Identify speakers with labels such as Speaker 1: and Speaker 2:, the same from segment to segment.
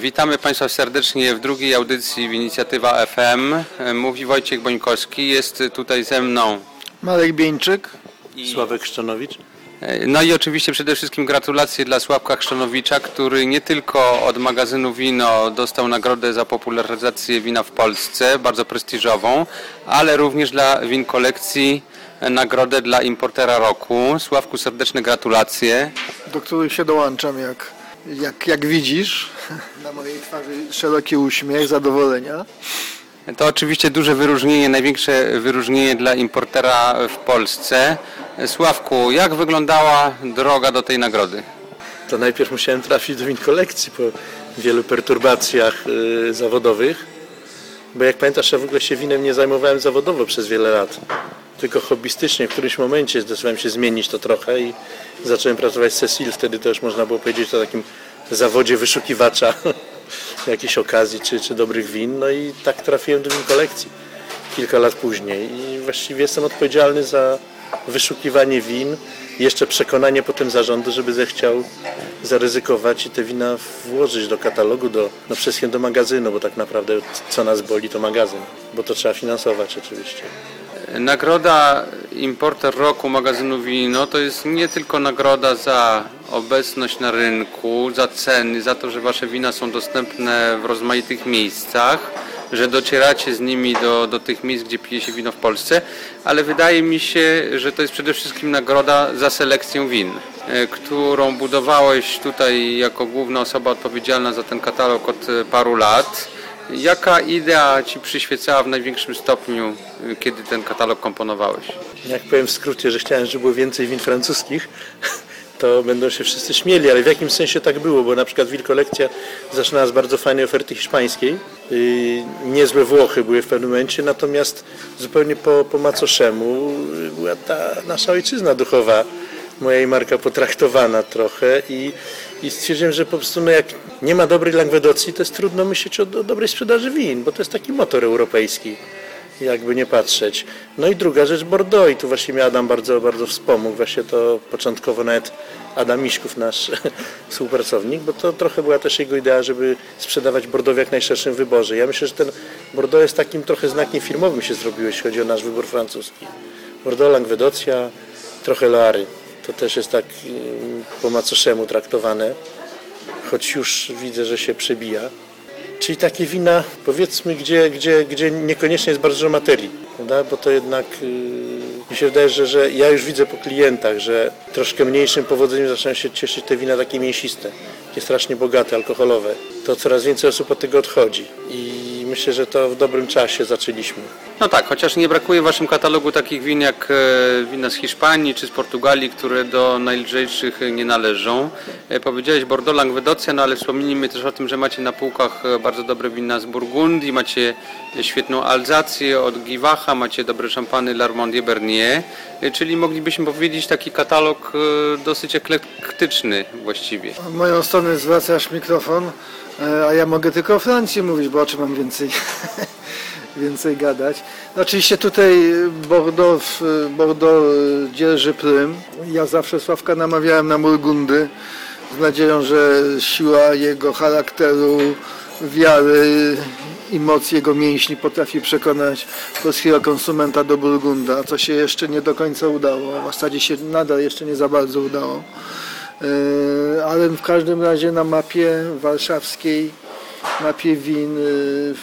Speaker 1: Witamy Państwa serdecznie w drugiej audycji w Inicjatywa FM. Mówi Wojciech Bońkowski, jest tutaj ze mną.
Speaker 2: Marek Bieńczyk.
Speaker 3: Sławek Szczanowicz.
Speaker 1: No i oczywiście przede wszystkim gratulacje dla Sławka Chrzczanowicza, który nie tylko od magazynu Wino dostał nagrodę za popularyzację wina w Polsce, bardzo prestiżową, ale również dla win kolekcji nagrodę dla importera roku. Sławku serdeczne gratulacje.
Speaker 2: do których się dołączam, jak, jak, jak widzisz. Na mojej twarzy szeroki uśmiech, zadowolenia.
Speaker 1: To oczywiście duże wyróżnienie, największe wyróżnienie dla importera w Polsce. Sławku, jak wyglądała droga do tej nagrody?
Speaker 3: To najpierw musiałem trafić do win kolekcji po wielu perturbacjach y, zawodowych. Bo jak pamiętasz, ja w ogóle się winem nie zajmowałem zawodowo przez wiele lat. Tylko hobbystycznie. W którymś momencie zdecydowałem się zmienić to trochę i zacząłem pracować z Cecil. Wtedy to już można było powiedzieć o takim zawodzie wyszukiwacza jakichś okazji czy, czy dobrych win. No i tak trafiłem do win kolekcji kilka lat później. I właściwie jestem odpowiedzialny za wyszukiwanie win i jeszcze przekonanie potem zarządu, żeby zechciał zaryzykować i te wina włożyć do katalogu, do, no przede do magazynu, bo tak naprawdę co nas boli to magazyn, bo to trzeba finansować oczywiście.
Speaker 1: Nagroda Importer Roku magazynu Wino to jest nie tylko nagroda za obecność na rynku, za ceny, za to, że Wasze wina są dostępne w rozmaitych miejscach, że docieracie z nimi do, do tych miejsc, gdzie pije się wino w Polsce, ale wydaje mi się, że to jest przede wszystkim nagroda za selekcję win, e, którą budowałeś tutaj jako główna osoba odpowiedzialna za ten katalog od e, paru lat. Jaka idea Ci przyświecała w największym stopniu, y, kiedy ten katalog komponowałeś?
Speaker 3: Jak powiem w skrócie, że chciałem, żeby było więcej win francuskich, to będą się wszyscy śmieli, ale w jakimś sensie tak było, bo na przykład Wilkolekcja zaczynała z bardzo fajnej oferty hiszpańskiej. Yy, niezłe Włochy były w pewnym momencie, natomiast zupełnie po, po macoszemu była ta nasza ojczyzna duchowa, moja i marka potraktowana trochę i, i stwierdziłem, że po prostu no jak nie ma dobrej Langwedocji, to jest trudno myśleć o, o dobrej sprzedaży win, bo to jest taki motor europejski jakby nie patrzeć. No i druga rzecz Bordeaux i tu właśnie mnie Adam bardzo, bardzo wspomógł, właśnie to początkowo nawet Adam Miśków, nasz współpracownik, bo to trochę była też jego idea, żeby sprzedawać Bordeaux w jak najszerszym wyborze. Ja myślę, że ten Bordeaux jest takim trochę znakiem firmowym się zrobił, jeśli chodzi o nasz wybór francuski. Bordeaux, Langwedocja, trochę Loary. To też jest tak po macoszemu traktowane, choć już widzę, że się przebija. Czyli takie wina, powiedzmy, gdzie, gdzie, gdzie niekoniecznie jest bardzo dużo materii, prawda? bo to jednak yy, mi się wydaje, że, że ja już widzę po klientach, że troszkę mniejszym powodzeniem zaczynają się cieszyć te wina takie mięsiste, takie strasznie bogate, alkoholowe. To coraz więcej osób od tego odchodzi i myślę, że to w dobrym czasie zaczęliśmy.
Speaker 1: No tak, chociaż nie brakuje w Waszym katalogu takich win jak e, wina z Hiszpanii czy z Portugalii, które do najlżejszych nie należą. E, powiedziałeś Bordeaux, Langwedocja, no ale wspomnijmy też o tym, że macie na półkach e, bardzo dobre wina z Burgundii, macie świetną Alzację od Givacha, macie dobre szampany L'Armandie Bernier, czyli moglibyśmy powiedzieć taki katalog dosyć eklektyczny właściwie.
Speaker 2: W moją stronę zwracasz mikrofon, a ja mogę tylko o Francji mówić, bo o czym mam więcej, więcej gadać. No oczywiście tutaj Bordeaux, Bordeaux dzierży prym. Ja zawsze Sławka namawiałem na Burgundy z nadzieją, że siła jego charakteru, wiary i moc jego mięśni potrafi przekonać polskiego konsumenta do Burgunda, co się jeszcze nie do końca udało. W zasadzie się nadal jeszcze nie za bardzo udało. Ale w każdym razie na mapie warszawskiej, mapie win,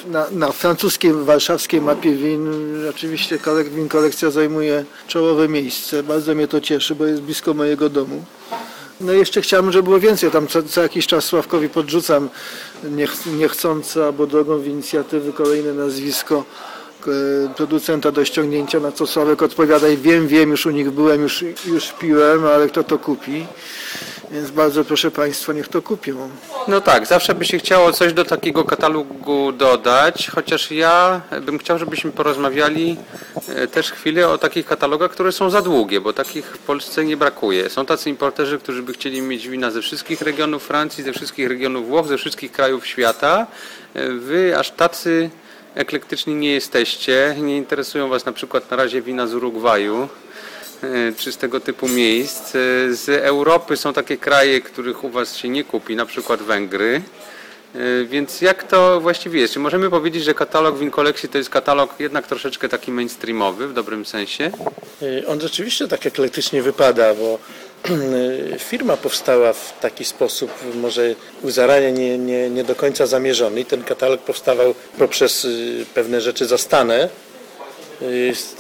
Speaker 2: na, na francuskiej warszawskiej mapie win, oczywiście win kolekcja zajmuje czołowe miejsce. Bardzo mnie to cieszy, bo jest blisko mojego domu. No jeszcze chciałbym, żeby było więcej. Tam co, co jakiś czas Sławkowi podrzucam niech, niechcąco albo drogą w inicjatywy kolejne nazwisko producenta do ściągnięcia, na co Sławek odpowiada i wiem, wiem, już u nich byłem, już, już piłem, ale kto to kupi? Więc bardzo proszę Państwa, niech to kupią.
Speaker 1: No tak, zawsze by się chciało coś do takiego katalogu dodać, chociaż ja bym chciał, żebyśmy porozmawiali e, też chwilę o takich katalogach, które są za długie, bo takich w Polsce nie brakuje. Są tacy importerzy, którzy by chcieli mieć wina ze wszystkich regionów Francji, ze wszystkich regionów Włoch, ze wszystkich krajów świata. E, wy aż tacy eklektyczni nie jesteście, nie interesują Was na przykład na razie wina z Urugwaju, czy z tego typu miejsc. E, z Europy są takie kraje, których u Was się nie kupi, na przykład Węgry. E, Więc jak to właściwie jest? Czy możemy powiedzieć, że katalog win kolekcji to jest katalog jednak troszeczkę taki mainstreamowy w dobrym sensie?
Speaker 3: On rzeczywiście tak eklektycznie wypada, bo firma powstała w taki sposób, może u zarania nie, nie, nie do końca zamierzony. Ten katalog powstawał poprzez y, pewne rzeczy zastane,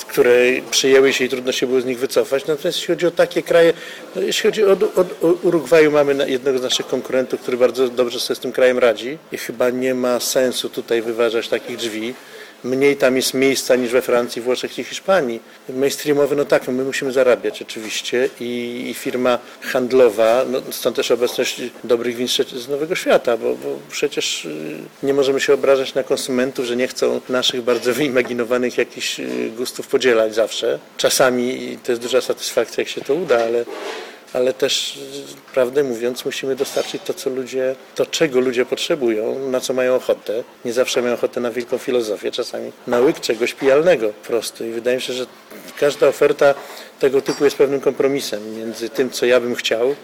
Speaker 3: które przyjęły się i trudno się było z nich wycofać. Natomiast jeśli chodzi o takie kraje, no jeśli chodzi o, o, o Urugwaju, mamy jednego z naszych konkurentów, który bardzo dobrze sobie z tym krajem radzi i chyba nie ma sensu tutaj wyważać takich drzwi. Mniej tam jest miejsca niż we Francji, Włoszech czy Hiszpanii. Mainstreamowy, no tak, no my musimy zarabiać oczywiście i, i firma handlowa, no stąd też obecność dobrych win z Nowego Świata, bo, bo przecież y, nie możemy się obrażać na konsumentów, że nie chcą naszych bardzo wyimaginowanych jakichś y, gustów podzielać zawsze. Czasami to jest duża satysfakcja, jak się to uda, ale ale też prawdę mówiąc musimy dostarczyć to, co ludzie, to czego ludzie potrzebują, na co mają ochotę. Nie zawsze mają ochotę na wielką filozofię, czasami na łyk czegoś pijalnego po prostu. I wydaje mi się, że każda oferta tego typu jest pewnym kompromisem między tym, co ja bym chciał,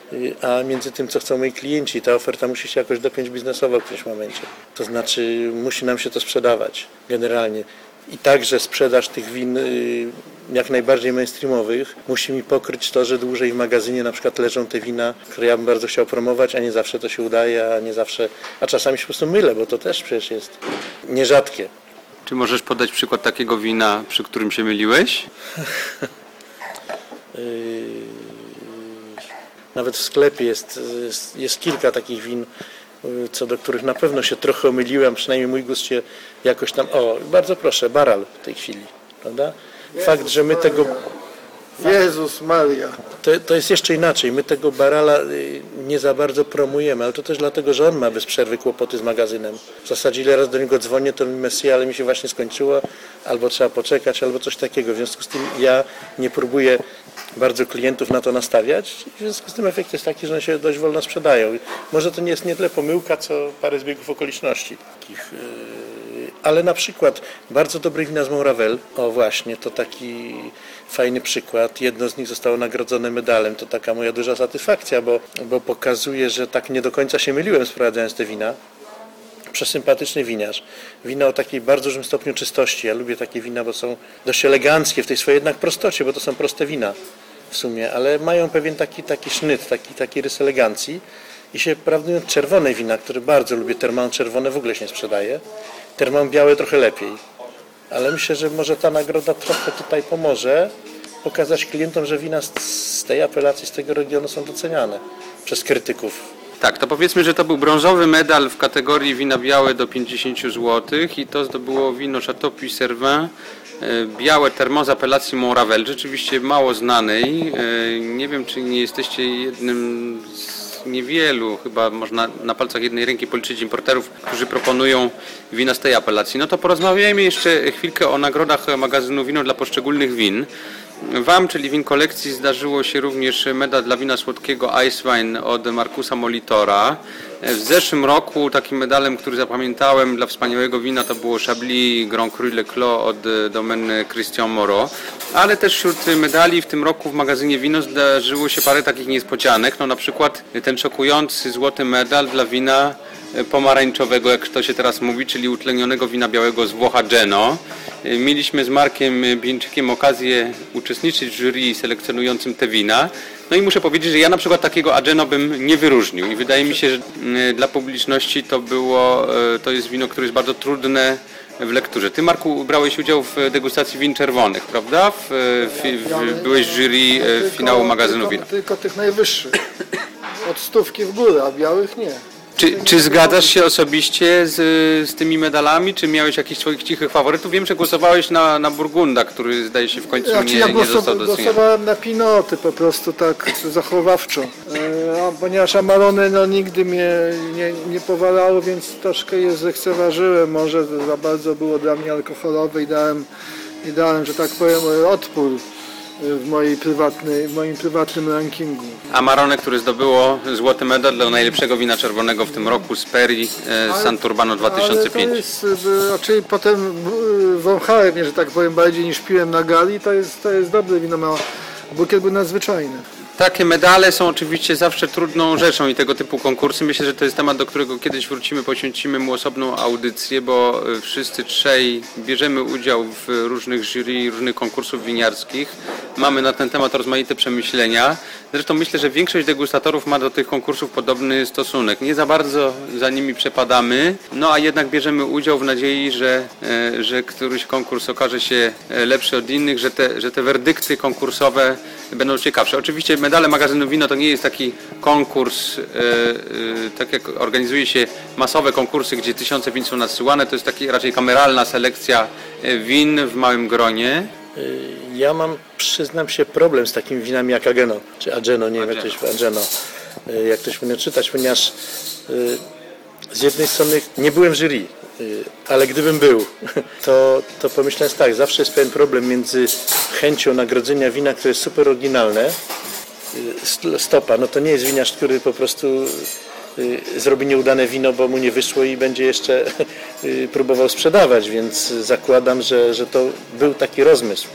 Speaker 3: a między tym, co chcą moi klienci. Ta oferta musi się jakoś dopiąć biznesowo w którymś momencie. To znaczy musi nam się to sprzedawać generalnie. I także sprzedaż tych win y, jak najbardziej mainstreamowych musi mi pokryć to, że dłużej w magazynie na przykład leżą te wina, które ja bym bardzo chciał promować, a nie zawsze to się udaje, a nie zawsze, a czasami się po prostu mylę, bo to też przecież jest nierzadkie.
Speaker 1: Czy możesz podać przykład takiego wina, przy którym się myliłeś?
Speaker 3: Yy, Nawet w sklepie jest, jest, jest kilka takich win, co do których na pewno się trochę omyliłem, przynajmniej mój gust się jakoś tam... O, bardzo proszę, Baral w tej chwili, prawda? Fakt, że my tego...
Speaker 2: Jezus Maria.
Speaker 3: To, to jest jeszcze inaczej. My tego barala y, nie za bardzo promujemy, ale to też dlatego, że on ma bez przerwy kłopoty z magazynem. W zasadzie ile razy do niego dzwonię, to mi ale mi się właśnie skończyło, albo trzeba poczekać, albo coś takiego. W związku z tym ja nie próbuję bardzo klientów na to nastawiać. W związku z tym efekt jest taki, że one się dość wolno sprzedają. Może to nie jest nie tyle pomyłka, co parę zbiegów okoliczności. Takich, yy, ale na przykład bardzo dobre wina z Monravel, o właśnie, to taki fajny przykład. Jedno z nich zostało nagrodzone medalem. To taka moja duża satysfakcja, bo, bo pokazuje, że tak nie do końca się myliłem sprowadzając te wina. Przesympatyczny winiarz. Wina o takiej bardzo dużym stopniu czystości. Ja lubię takie wina, bo są dość eleganckie w tej swojej jednak prostocie, bo to są proste wina w sumie, ale mają pewien taki, taki sznyt, taki, taki rys elegancji. I się, prawdę czerwone wina, które bardzo lubię, terman czerwone w ogóle się nie sprzedaje. Terman białe trochę lepiej. Ale myślę, że może ta nagroda trochę tutaj pomoże pokazać klientom, że wina z, tej apelacji, z tego regionu są doceniane przez krytyków.
Speaker 1: Tak, to powiedzmy, że to był brązowy medal w kategorii wina białe do 50 zł i to zdobyło wino Chateau Puy Cervin, e, białe termo z apelacji Monravel, rzeczywiście mało znanej. E, Nie wiem, czy nie jesteście jednym z niewielu, chyba można na palcach jednej ręki policzyć importerów, którzy proponują wina z tej apelacji. No to porozmawiajmy jeszcze chwilkę o nagrodach magazynu Wino dla poszczególnych win. Wam, czyli win kolekcji, zdarzyło się również medal dla wina słodkiego Ice Wine od Markusa Molitora. W zeszłym roku takim medalem, który zapamiętałem dla wspaniałego wina to było Chablis Grand Cru Le Clos od e, domeny Christian Moreau. Ale też wśród medali w tym roku w magazynie Wino zdarzyło się parę takich niespodzianek. No na przykład ten szokujący złoty medal dla wina pomarańczowego, jak to się teraz mówi, czyli utlenionego wina białego z Włocha Geno. Mieliśmy z Markiem Bieńczykiem okazję uczestniczyć w jury selekcjonującym te wina. No i muszę powiedzieć, że ja na przykład takiego Ageno bym nie wyróżnił i wydaje mi się, że mm, dla publiczności to było, e, to jest wino, które jest bardzo trudne w lekturze. Ty Marku brałeś udział w degustacji win czerwonych, prawda? W, w, w, byłeś w jury e, finału magazynu
Speaker 2: tylko,
Speaker 1: wina.
Speaker 2: Tylko tych najwyższych. Od stówki w górę, a białych nie.
Speaker 1: Czy, czy zgadzasz się osobiście z, z tymi medalami, czy miałeś jakichś swoich cichych faworytów? Wiem, że głosowałeś na, na Burgunda, który zdaje się w końcu
Speaker 2: Znaczy
Speaker 1: nie,
Speaker 2: ja
Speaker 1: nie został doceniony.
Speaker 2: głosowałem na pinoty po prostu tak zachowawczo. E, ponieważ Amarone no, nigdy mnie nie, nie powalało, więc troszkę je zlekceważyłem. Może za bardzo było dla mnie alkoholowe i dałem, i dałem że tak powiem, odpór w, mojej prywatnej, w moim prywatnym rankingu.
Speaker 1: Amarone, które zdobyło złoty medal dla najlepszego wina czerwonego w tym roku z Peri e, z Santurbano
Speaker 2: Ale
Speaker 1: 2005.
Speaker 2: to jest, raczej potem y, wąchałem że tak powiem, bardziej niż piłem na gali. To jest, to jest dobre wino, ma bukiet był nadzwyczajny.
Speaker 1: Takie medale są oczywiście zawsze trudną rzeczą i tego typu konkursy. Myślę, że to jest temat, do którego kiedyś wrócimy, poświęcimy mu osobną audycję, bo e, wszyscy trzej bierzemy udział w różnych jury, różnych konkursów winiarskich. Mamy na ten temat rozmaite przemyślenia. Zresztą myślę, że większość degustatorów ma do tych konkursów podobny stosunek. Nie za bardzo za nimi przepadamy, no a jednak bierzemy udział w nadziei, że, e, że któryś konkurs okaże się e, lepszy od innych, że te, że te werdykty konkursowe będą ciekawsze. Oczywiście medale magazynu Wino to nie jest taki konkurs, e, tak jak organizuje się masowe konkursy, gdzie tysiące win są nadsyłane, to jest taki raczej kameralna selekcja win w małym gronie.
Speaker 3: Ja mam, przyznam się, problem z takimi winami jak Ageno, czy Ageno, nie wiem jak to się Ageno, jak ktoś powinien czytać, ponieważ z jednej strony nie byłem jury, ale gdybym był, to, to pomyślałem tak, zawsze jest pewien problem między chęcią nagrodzenia wina, które jest super oryginalne, stopa, no to nie jest winiarz, który po prostu zrobi nieudane wino, bo mu nie wyszło i będzie jeszcze próbował sprzedawać, więc zakładam, że, że to był taki rozmysł.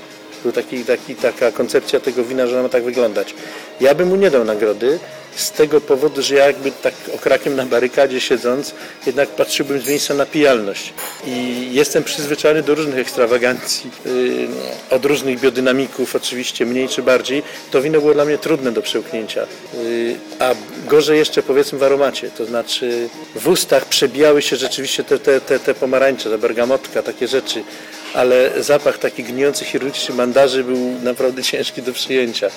Speaker 3: Był taki, taki, taka koncepcja tego wina, że ono ma tak wyglądać. Ja bym mu nie dał nagrody, z tego powodu, że ja jakby tak okrakiem na barykadzie siedząc, jednak patrzyłbym z miejsca na pijalność. I jestem przyzwyczajony do różnych ekstrawagancji, yy, od różnych biodynamików, oczywiście mniej czy bardziej. To wino było dla mnie trudne do przełknięcia. Yy, a gorzej jeszcze powiedzmy w aromacie, to znaczy w ustach przebijały się rzeczywiście te, te, te, te pomarańcze, ta bergamotka, takie rzeczy ale zapach taki gnijący chirurgiczny mandarzy był naprawdę ciężki do przyjęcia.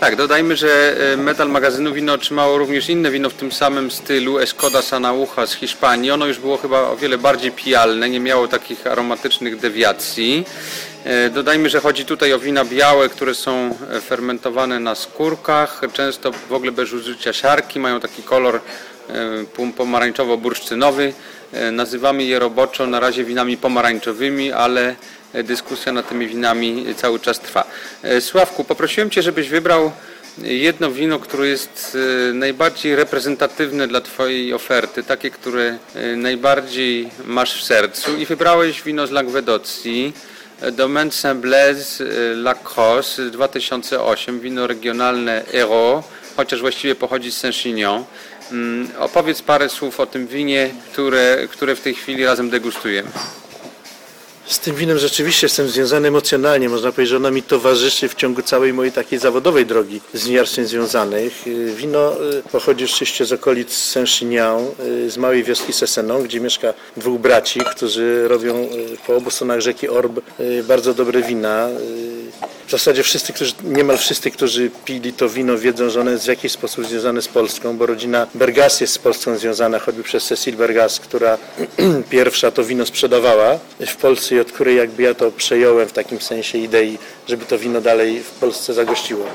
Speaker 1: Tak, dodajmy, że e, medal magazynu wino otrzymało również inne wino w tym samym stylu, Escoda Sanaucha z Hiszpanii. Ono już było chyba o wiele bardziej pijalne, nie miało takich aromatycznych dewiacji. E, dodajmy, że chodzi tutaj o wina białe, które są e, fermentowane na skórkach, często w ogóle bez użycia siarki, mają taki kolor pomarańczowo-bursztynowy. Nazywamy je roboczo na razie winami pomarańczowymi, ale dyskusja nad tymi winami cały czas trwa. E, Sławku, poprosiłem Cię, żebyś wybrał jedno wino, które jest e, najbardziej reprezentatywne dla Twojej oferty, takie, które e, najbardziej masz w sercu i wybrałeś wino z Languedocji. Domaine Saint-Blaise Lacrosse 2008, wino regionalne Ero, chociaż właściwie pochodzi z Saint-Chinion. Mm, opowiedz parę słów o tym winie, które, które w tej chwili razem degustujemy.
Speaker 3: Z tym winem rzeczywiście jestem związany emocjonalnie. Można powiedzieć, że ono mi towarzyszy w ciągu całej mojej takiej zawodowej drogi z winiarstwem związanych. Wino y, pochodzi oczywiście z okolic Saint-Chinian, y, z małej wioski Sessenon, gdzie mieszka dwóch braci, którzy robią y, po obu stronach rzeki Orb bardzo dobre wina. W zasadzie wszyscy, którzy, niemal wszyscy, którzy pili to wino, wiedzą, że ono jest w jakiś sposób związane z Polską, bo rodzina Bergas jest z Polską związana, choćby przez Cecil Bergas, która pierwsza to wino sprzedawała w Polsce i od której jakby ja to przejąłem w takim sensie idei, żeby to wino dalej w Polsce zagościło.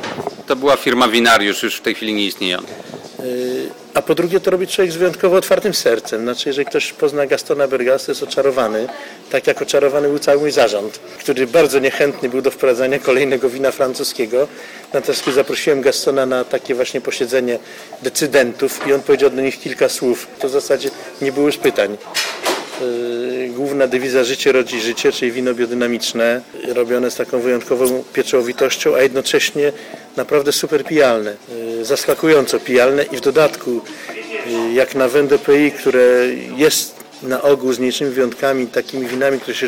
Speaker 1: To była firma Winariusz, już w tej chwili nie istniejąca.
Speaker 3: A po drugie to robi człowiek z wyjątkowo otwartym sercem. Znaczy, jeżeli ktoś pozna Gastona Bergas, to jest oczarowany, tak jak oczarowany był cały mój zarząd, który bardzo niechętny był do wprowadzania kolejnego wina francuskiego. Natomiast kiedy zaprosiłem Gastona na takie właśnie posiedzenie decydentów i on powiedział do nich kilka słów, to w zasadzie nie było już pytań. Y, główna dewiza życie rodzi życie, czyli wino biodynamiczne, robione z taką wyjątkową pieczołowitością, a jednocześnie naprawdę super pijalne, y, zaskakująco pijalne i w dodatku y, jak na Vin które jest na ogół z mniejszymi wyjątkami takimi winami, które się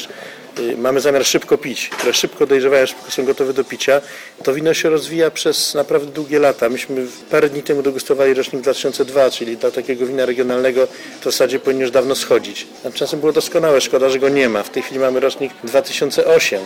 Speaker 3: mamy zamiar szybko pić, które szybko dojrzewają, szybko są gotowe do picia, to wino się rozwija przez naprawdę długie lata. Myśmy parę dni temu degustowali rocznik 2002, czyli do takiego wina regionalnego w zasadzie powinien już dawno schodzić. Czasem było doskonałe, szkoda, że go nie ma. W tej chwili mamy rocznik 2008.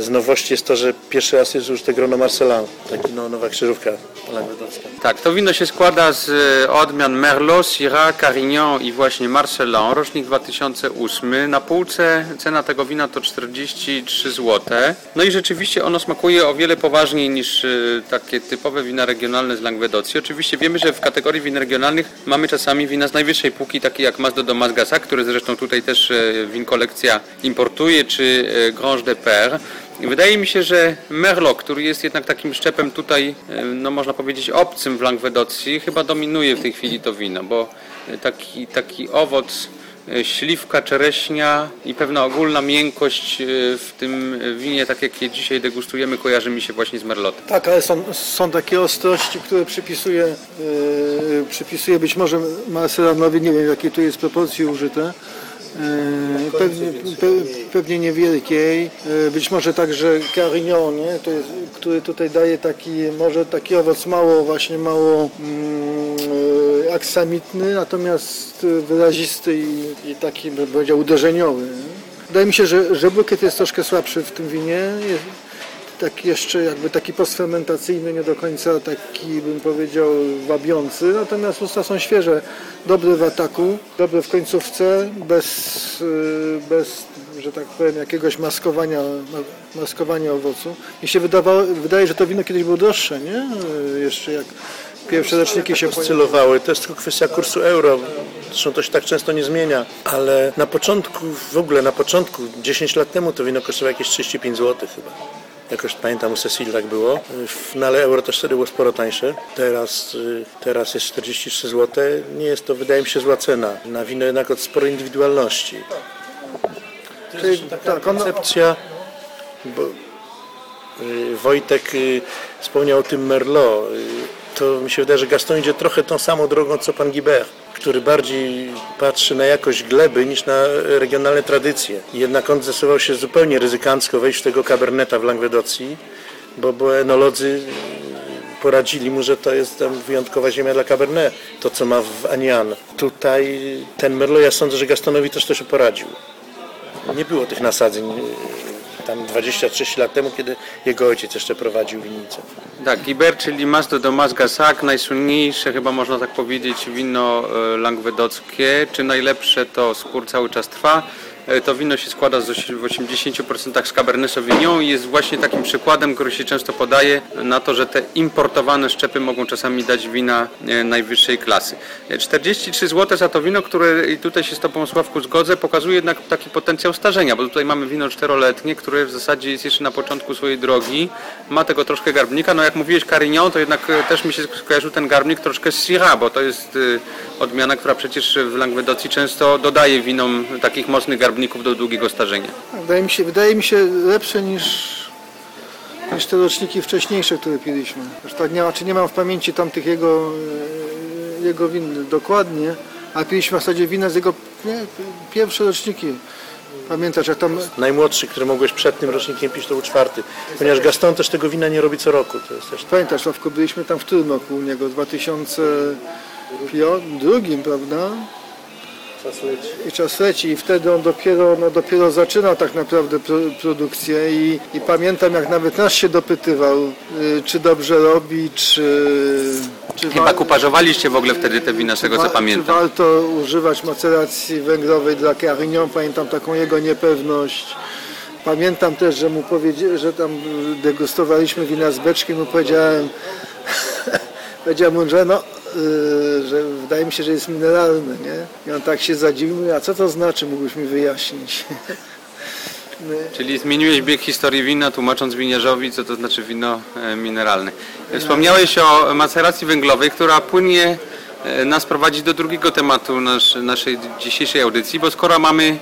Speaker 3: Z nowości jest to, że pierwszy raz jest już te grono Marcelin, taki no, nowa krzyżówka languedocka.
Speaker 1: Tak, to wino się składa z e, odmian Merlot, Syrah, Carignan i właśnie Marcelin, rocznik 2008. Na półce cena tego wina to 43 zł. No i rzeczywiście ono smakuje o wiele poważniej niż y, takie typowe wina regionalne z Languedocji. Oczywiście wiemy, że w kategorii win regionalnych mamy czasami wina z najwyższej półki, takie jak Mazdo do Mazgasa, które zresztą tutaj też y, win kolekcja importuje, czy y, Grange de Père. Wydaje mi się, że Merlot, który jest jednak takim szczepem tutaj, no można powiedzieć, obcym w Languedocji, chyba dominuje w tej chwili to wino, bo taki, taki owoc śliwka, czereśnia i pewna ogólna miękkość e, w tym winie, tak jak je dzisiaj degustujemy, kojarzy mi się właśnie z merlotem.
Speaker 2: Tak, ale są, są takie ostrości, które przypisuje, yy, przypisuje być może Marcelanowi, nie wiem jakiej tu jest proporcji użyte. Yy, Pewnie, pe, pewnie niewielkiej, Yy, być może także Carignon, nie? To jest, który tutaj daje taki, może taki owoc mało, właśnie mało mm, yy, aksamitny, natomiast wyrazisty i, i taki, bym powiedział, uderzeniowy. Wydaje mi się, że, że bukiet jest troszkę słabszy w tym winie. Jest, tak jeszcze jakby taki postfermentacyjny, nie do końca taki bym powiedział wabiący, natomiast usta są świeże, dobre w ataku, dobre w końcówce, bez, y, bez że tak powiem, jakiegoś maskowania, ma- maskowania owocu. Mi się wydawało, wydaje, że to wino kiedyś było droższe, nie? Y, Jeszcze jak pierwsze roczniki się
Speaker 3: oscylowały. To jest tylko kwestia kursu euro. Zresztą to się tak często nie zmienia, ale na początku, w ogóle na początku, 10 lat temu to wino kosztowało jakieś 35 zł chyba. Jakoś pamiętam u Cecil tak było. W nale euro też wtedy było sporo tańsze. Teraz, y, teraz jest 43 zł. Nie jest to, wydaje mi się, zła cena. Na wino jednak od sporej indywidualności.
Speaker 2: Czyli, tak,
Speaker 3: Koncepcja, bo y, Wojtek y, wspomniał o tym Merlot. To mi się wydaje, że Gaston idzie trochę tą samą drogą co pan Guibert, który bardziej patrzy na jakość gleby niż na regionalne tradycje. Jednak on zdecydował się zupełnie ryzykancko wejść w tego kaberneta w Langwedocji, bo, bo enolodzy poradzili mu, że to jest tam wyjątkowa ziemia dla Cabernet, to co ma w Anian. Tutaj ten Merlot, ja sądzę, że Gastonowi też to się poradził. Nie było tych nasadzeń tam 23 lat temu, kiedy jego ojciec jeszcze prowadził winnicę.
Speaker 1: Tak, Giber, czyli Mas do Mas Gassac, najsłynniejsze chyba można tak powiedzieć wino e, langwedockie, czy najlepsze to skór cały czas trwa. E, To wino się składa z w 80% z Cabernet Sauvignon i jest właśnie takim przykładem, który się często podaje na to, że te importowane szczepy mogą czasami dać wina e, najwyższej klasy. E, 43 zł za to wino, które i tutaj się z Tobą Sławku zgodzę, pokazuje jednak taki potencjał starzenia, bo tutaj mamy wino czteroletnie, które w zasadzie jest jeszcze na początku swojej drogi, ma tego troszkę garbnika, no jak mówiłeś Carignon, to jednak e, też mi się skojarzył ten garbnik troszkę z Syrah, bo to jest e, odmiana, która przecież w Langwedocji często dodaje winom takich mocnych garbników do długiego starzenia.
Speaker 2: wydaje, mi się, wydaje mi się lepsze niż, niż te roczniki wcześniejsze, które piliśmy. Już tak nie, znaczy nie mam w pamięci tamtych jego, e, jego win dokładnie, a piliśmy w zasadzie wina z jego nie, pierwsze roczniki. Pamiętasz, jak tam
Speaker 3: Najmłodszy, który mogłeś przed tym rocznikiem pić, to był czwarty. Ponieważ Gaston też tego wina nie robi co roku. To jest też
Speaker 2: Pamiętasz, Sławku, byliśmy tam w którym roku u niego? W 2002, prawda?
Speaker 3: Czas leci.
Speaker 2: I czas leci i wtedy on dopiero, no dopiero zaczynał tak naprawdę pro, produkcję i, i pamiętam jak nawet nas się dopytywał, y, czy dobrze robi, czy... czy
Speaker 1: Chyba
Speaker 2: wa-
Speaker 1: kuparzowaliście w ogóle wtedy te wina, z tego co
Speaker 2: wa- Czy
Speaker 1: pamiętam.
Speaker 2: warto używać maceracji węglowej dla Carignon? Pamiętam taką jego niepewność. Pamiętam też, że mu powiedział, że tam degustowaliśmy wina z beczki, mu powiedziałem, powiedziałem mu, że no, że wydaje mi się, że jest mineralny, nie? I on tak się zadziwił, mówi, a co to znaczy, mógłbyś mi wyjaśnić?
Speaker 1: Czyli zmieniłeś bieg historii wina, tłumacząc winiarzowi, co to znaczy wino e, mineralne. Wspomniałeś o maceracji węglowej, która płynnie e, nas prowadzi do drugiego tematu nasz, naszej dzisiejszej audycji, bo skoro mamy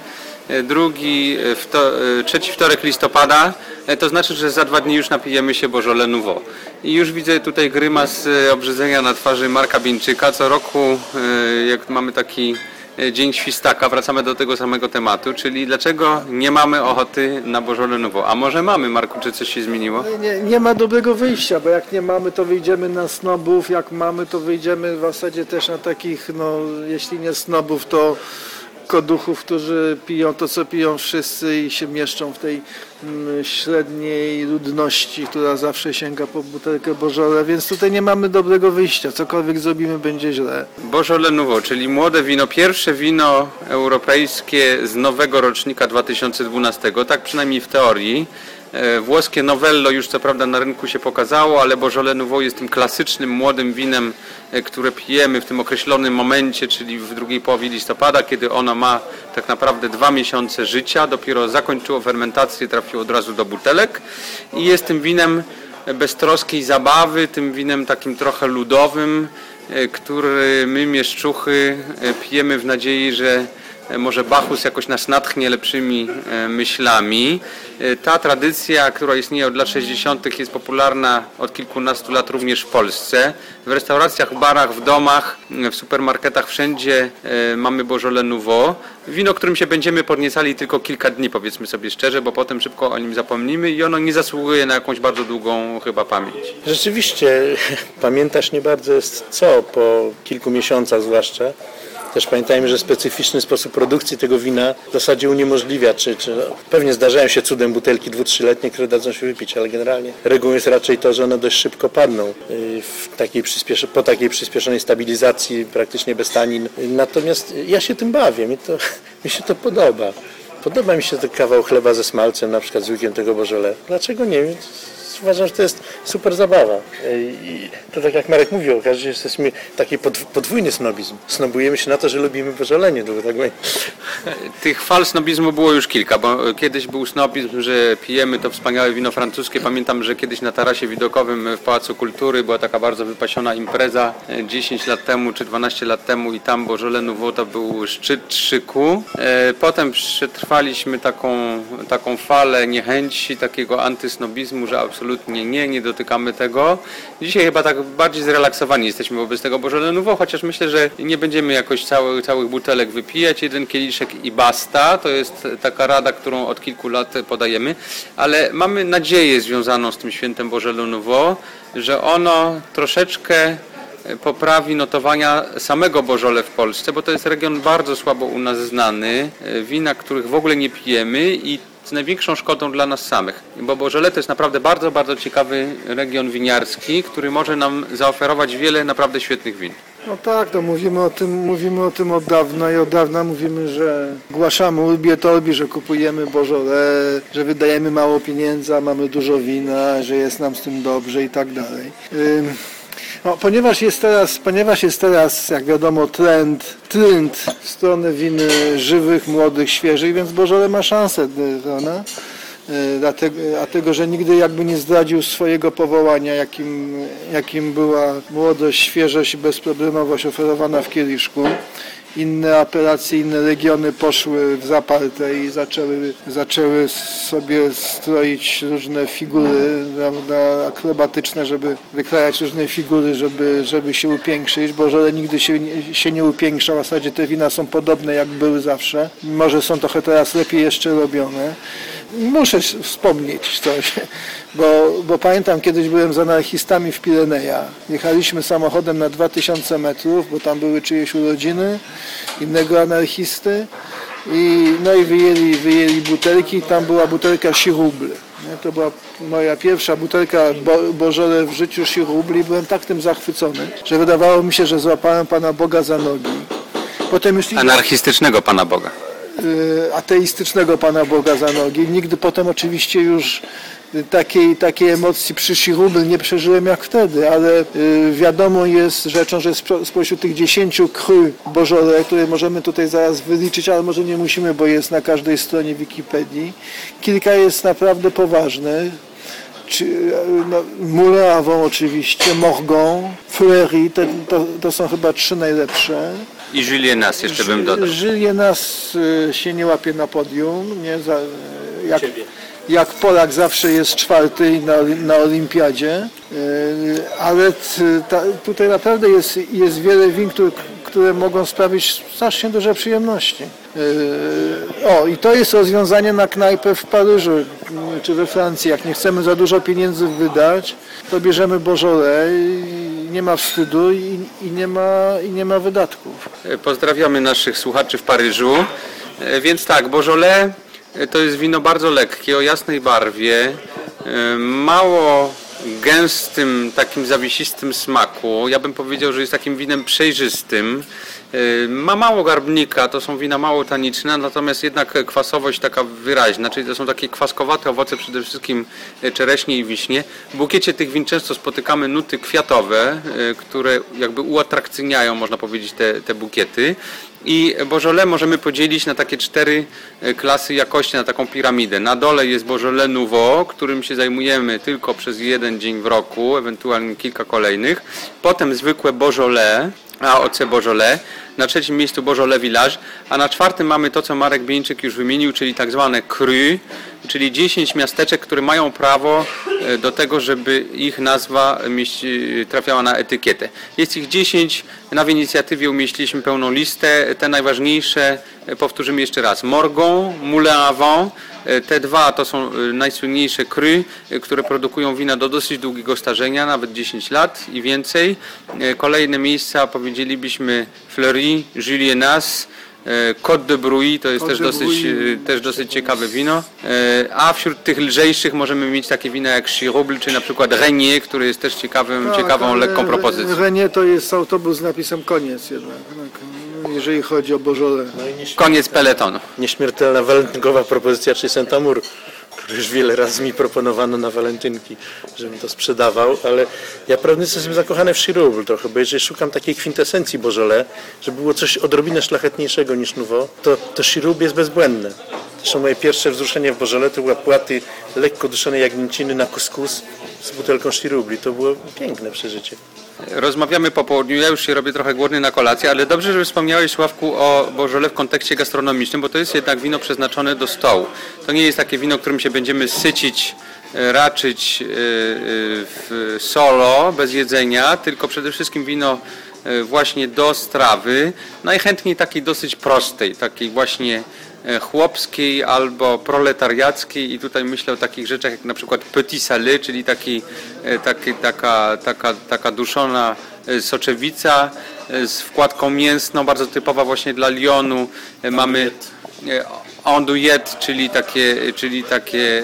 Speaker 1: drugi, e, wto, e, trzeci wtorek listopada, e, to znaczy, że za dwa dni już napijemy się Beaujolais Nouveau. I już widzę tutaj grymas e, obrzydzenia na twarzy Marka Bieńczyka. Co roku, e, jak mamy taki e, Dzień Świstaka, wracamy do tego samego tematu, czyli dlaczego nie mamy ochoty na Beaujolais Nouveau? A może mamy, Marku, czy coś się zmieniło?
Speaker 2: Nie, nie ma dobrego wyjścia, bo jak nie mamy, to wyjdziemy na snobów, jak mamy, to wyjdziemy w zasadzie też na takich, no jeśli nie snobów, to koduchów, którzy piją to, co piją wszyscy i się mieszczą w tej mm, średniej ludności, która zawsze sięga po butelkę Bożole, więc tutaj nie mamy dobrego wyjścia. Cokolwiek zrobimy, będzie źle.
Speaker 1: Beaujolais Nouveau, czyli młode wino, pierwsze wino europejskie z nowego rocznika 2012, tak przynajmniej w teorii. E, Włoskie Novello już co prawda na rynku się pokazało, ale Beaujolais Nouveau jest tym klasycznym młodym winem, e, które pijemy w tym określonym momencie, czyli w drugiej połowie listopada, kiedy ono ma tak naprawdę dwa miesiące życia, dopiero zakończyło fermentację, trafiło od razu do butelek. I jest tym winem beztroskiej zabawy, tym winem takim trochę ludowym, e, który my mieszczuchy pijemy w nadziei, że może Bachus jakoś nas natchnie lepszymi e, myślami. E, Ta tradycja, która istnieje od lat 60., jest popularna od kilkunastu lat również w Polsce. W restauracjach, barach, w domach, w supermarketach, wszędzie e, mamy Beaujolais Nouveau. Wino, którym się będziemy podniecali tylko kilka dni, powiedzmy sobie szczerze, bo potem szybko o nim zapomnimy i ono nie zasługuje na jakąś bardzo długą chyba pamięć.
Speaker 3: Rzeczywiście, pamiętasz nie bardzo jest co, po kilku miesiącach zwłaszcza. Też pamiętajmy, że specyficzny sposób produkcji tego wina w zasadzie uniemożliwia, czy, czy pewnie zdarzają się cudem butelki dwu, trzyletnie, które dadzą się wypić, ale generalnie regułą jest raczej to, że one dość szybko padną w takiej po takiej przyspieszonej stabilizacji, praktycznie bez tanin. Natomiast ja się tym bawię, mi, to, mi się to podoba. Podoba mi się ten kawał chleba ze smalcem, na przykład z łykiem tego Beaujolais. Dlaczego nie? Uważam, że to jest super zabawa. I to tak jak Marek mówił, okaże się, że jesteśmy taki podw- podwójny snobizm. Snobujemy się na to, że lubimy Beaujolais, nie tylko tak.
Speaker 1: Tych fal snobizmu było już kilka, bo kiedyś był snobizm, że pijemy to wspaniałe wino francuskie. Pamiętam, że kiedyś na tarasie widokowym w Pałacu Kultury była taka bardzo wypasiona impreza e, 10 lat temu czy 12 lat temu i tam Beaujolais Nouveau to był szczyt szyku. E, Potem przetrwaliśmy taką, taką falę niechęci, takiego antysnobizmu, że absolutnie nie, nie dotykamy tego. Dzisiaj chyba tak bardziej zrelaksowani jesteśmy wobec tego Beaujolais Nouveau, chociaż myślę, że nie będziemy jakoś cały, całych butelek wypijać. Jeden kieliszek i basta. To jest taka rada, którą od kilku lat podajemy, ale mamy nadzieję związaną z tym świętem Beaujolais Nouveau, że ono troszeczkę poprawi notowania samego Bożole w Polsce, bo to jest region bardzo słabo u nas znany, wina, których w ogóle nie pijemy i największą szkodą dla nas samych. Bo Bożole to jest naprawdę bardzo, bardzo ciekawy region winiarski, który może nam zaoferować wiele naprawdę świetnych win.
Speaker 2: No tak, to mówimy o tym, mówimy o tym od dawna i od dawna mówimy, że głaszamy ulbie tolbi, że kupujemy Bożole, że wydajemy mało pieniędzy, a mamy dużo wina, że jest nam z tym dobrze i tak dalej. No, ponieważ jest teraz, ponieważ jest teraz, jak wiadomo, trend, trend w stronę win żywych, młodych, świeżych, więc Bożole ma szansę, y, prawda? Y, Dlatego, a tego, że nigdy jakby nie zdradził swojego powołania, jakim, jakim była młodość, świeżość i bezproblemowość oferowana w kieliszku. Inne apelacje, inne regiony poszły w zaparte i zaczęły, zaczęły sobie stroić różne figury prawda, akrobatyczne, żeby wykrajać różne figury, żeby, żeby się upiększyć. Bożole nigdy się, się nie upiększa, w zasadzie te wina są podobne jak były zawsze. Może są trochę teraz lepiej jeszcze robione. Muszę wspomnieć coś, bo, bo pamiętam kiedyś byłem z anarchistami w Pirenejach. Jechaliśmy samochodem na 2000 metrów, bo tam były czyjeś urodziny innego anarchisty i no i wyjęli, wyjęli butelki i tam była butelka Sirubl. Nie, To była moja pierwsza butelka bo, Bożole w życiu Sirubl i byłem tak tym zachwycony, że wydawało mi się, że złapałem Pana Boga za nogi. Potem już
Speaker 1: Anarchistycznego Pana Boga.
Speaker 2: y, ateistycznego Pana Boga za nogi. Nigdy potem oczywiście już takiej, takiej emocji przy Sirubel nie przeżyłem jak wtedy, ale y, wiadomo jest rzeczą, że spo- spośród tych dziesięciu kry Bożole, które możemy tutaj zaraz wyliczyć, ale może nie musimy, bo jest na każdej stronie Wikipedii, kilka jest naprawdę poważnych. Czy, no, Moulin Avon oczywiście, Morgon, Fleury, to, to, to są chyba trzy najlepsze.
Speaker 1: I Julien Nas jeszcze bym dodał.
Speaker 2: Żyje nas y, się nie łapie na podium, nie? Za, jak, jak Polak zawsze jest czwarty na, na olimpiadzie, y, ale ta, tutaj naprawdę jest, jest wiele win, które, które mogą sprawić strasznie duże przyjemności. Y, O, i to jest rozwiązanie na knajpę w Paryżu y, czy we Francji. Jak nie chcemy za dużo pieniędzy wydać, to bierzemy i nie ma wstydu i, i, nie, ma, i nie ma wydatków.
Speaker 1: Pozdrawiamy naszych słuchaczy w Paryżu. E, Więc tak, Beaujolais e, to jest wino bardzo lekkie, o jasnej barwie, e, mało gęstym, takim zawiesistym smaku. Ja bym powiedział, że jest takim winem przejrzystym. E, Ma mało garbnika, to są wina mało taniczne, natomiast jednak kwasowość taka wyraźna, czyli to są takie kwaskowate owoce, przede wszystkim e, czereśnie i wiśnie. W bukiecie tych win często spotykamy nuty kwiatowe, e, które jakby uatrakcyjniają, można powiedzieć, te, te bukiety. I Beaujolais możemy podzielić na takie cztery e, klasy jakości, na taką piramidę. Na dole jest Beaujolais Nouveau, którym się zajmujemy tylko przez jeden dzień w roku, ewentualnie kilka kolejnych. Potem zwykłe Beaujolais, AOC Beaujolais. na trzecim miejscu Beaujolais Village, a na czwartym mamy to, co Marek Bieńczyk już wymienił, czyli tak zwane cru, czyli 10 miasteczek, które mają prawo e, do tego, żeby ich nazwa mieści, trafiała na etykietę. Jest ich 10, na inicjatywie umieściliśmy pełną listę. Te najważniejsze e, powtórzymy jeszcze raz. Morgon, Moulin Avant, e, te dwa to są e, najsłynniejsze e, które produkują wina do dosyć długiego starzenia, nawet 10 lat i więcej. E, Kolejne miejsca powiedzielibyśmy Fleury, Julienas, e, Côte de Bruy, to jest
Speaker 2: Côte
Speaker 1: też dosyć, e, też dosyć ciekawe wino. E, A wśród tych lżejszych możemy mieć takie wina jak Chirouble, czy na przykład Renier, który jest też ciekawym,
Speaker 2: Tak,
Speaker 1: ciekawą, lekką propozycją.
Speaker 2: Renie to jest autobus z napisem koniec jednak, tak, jeżeli chodzi o Bożole.
Speaker 3: No
Speaker 1: Koniec peletonu.
Speaker 3: nieśmiertelna walentynkowa propozycja, czyli który już wiele razy mi proponowano na walentynki, żebym to sprzedawał, ale ja mówiąc jestem zakochany w Chirouble trochę, bo jeżeli szukam takiej kwintesencji Beaujolais, żeby było coś odrobinę szlachetniejszego niż Nouveau, to, to Chirouble jest bezbłędne. Zresztą moje pierwsze wzruszenie w Beaujolais to były płaty lekko duszonej jagnięciny na kuskus z butelką Chirouble. To było piękne przeżycie.
Speaker 1: Rozmawiamy po południu, ja już się robię trochę głodny na kolację, ale dobrze, że wspomniałeś Sławku o Bożole w kontekście gastronomicznym, bo to jest jednak wino przeznaczone do stołu. To nie jest takie wino, którym się będziemy sycić, e, raczyć e, e, w solo, bez jedzenia, tylko przede wszystkim wino właśnie do strawy, najchętniej takiej dosyć prostej, takiej właśnie chłopskiej albo proletariackiej i tutaj myślę o takich rzeczach jak na przykład petit salé, czyli taki, e, taki, taka, taka, taka duszona e, soczewica e, z wkładką mięsną, bardzo typowa właśnie dla Lyonu. E, Mamy e, andouillette, czyli takie, czyli takie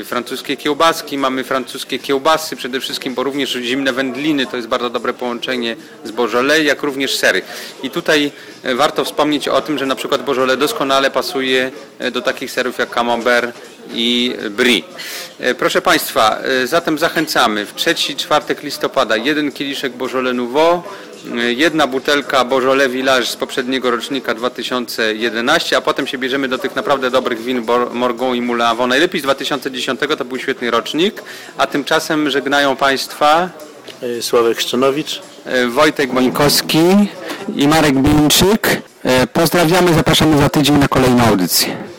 Speaker 1: e, francuskie kiełbaski, mamy francuskie kiełbasy przede wszystkim, bo również zimne wędliny to jest bardzo dobre połączenie z Beaujolais, jak również sery. I tutaj e, warto wspomnieć o tym, że na przykład Beaujolais doskonale pasuje e, do takich serów jak Camembert i Brie. Proszę Państwa, zatem zachęcamy. W trzeci czwartek listopada jeden kieliszek Beaujolais Nouveau, jedna butelka Beaujolais Village z poprzedniego rocznika 2011, a potem się bierzemy do tych naprawdę dobrych win Morgon i Avant. Najlepiej z 2010, to był świetny rocznik, a tymczasem żegnają Państwa
Speaker 3: E, Sławek Szczonowicz.
Speaker 1: e, Wojtek
Speaker 4: Bońkowski i Marek Bińczyk. E, Pozdrawiamy, zapraszamy za tydzień na kolejną audycję.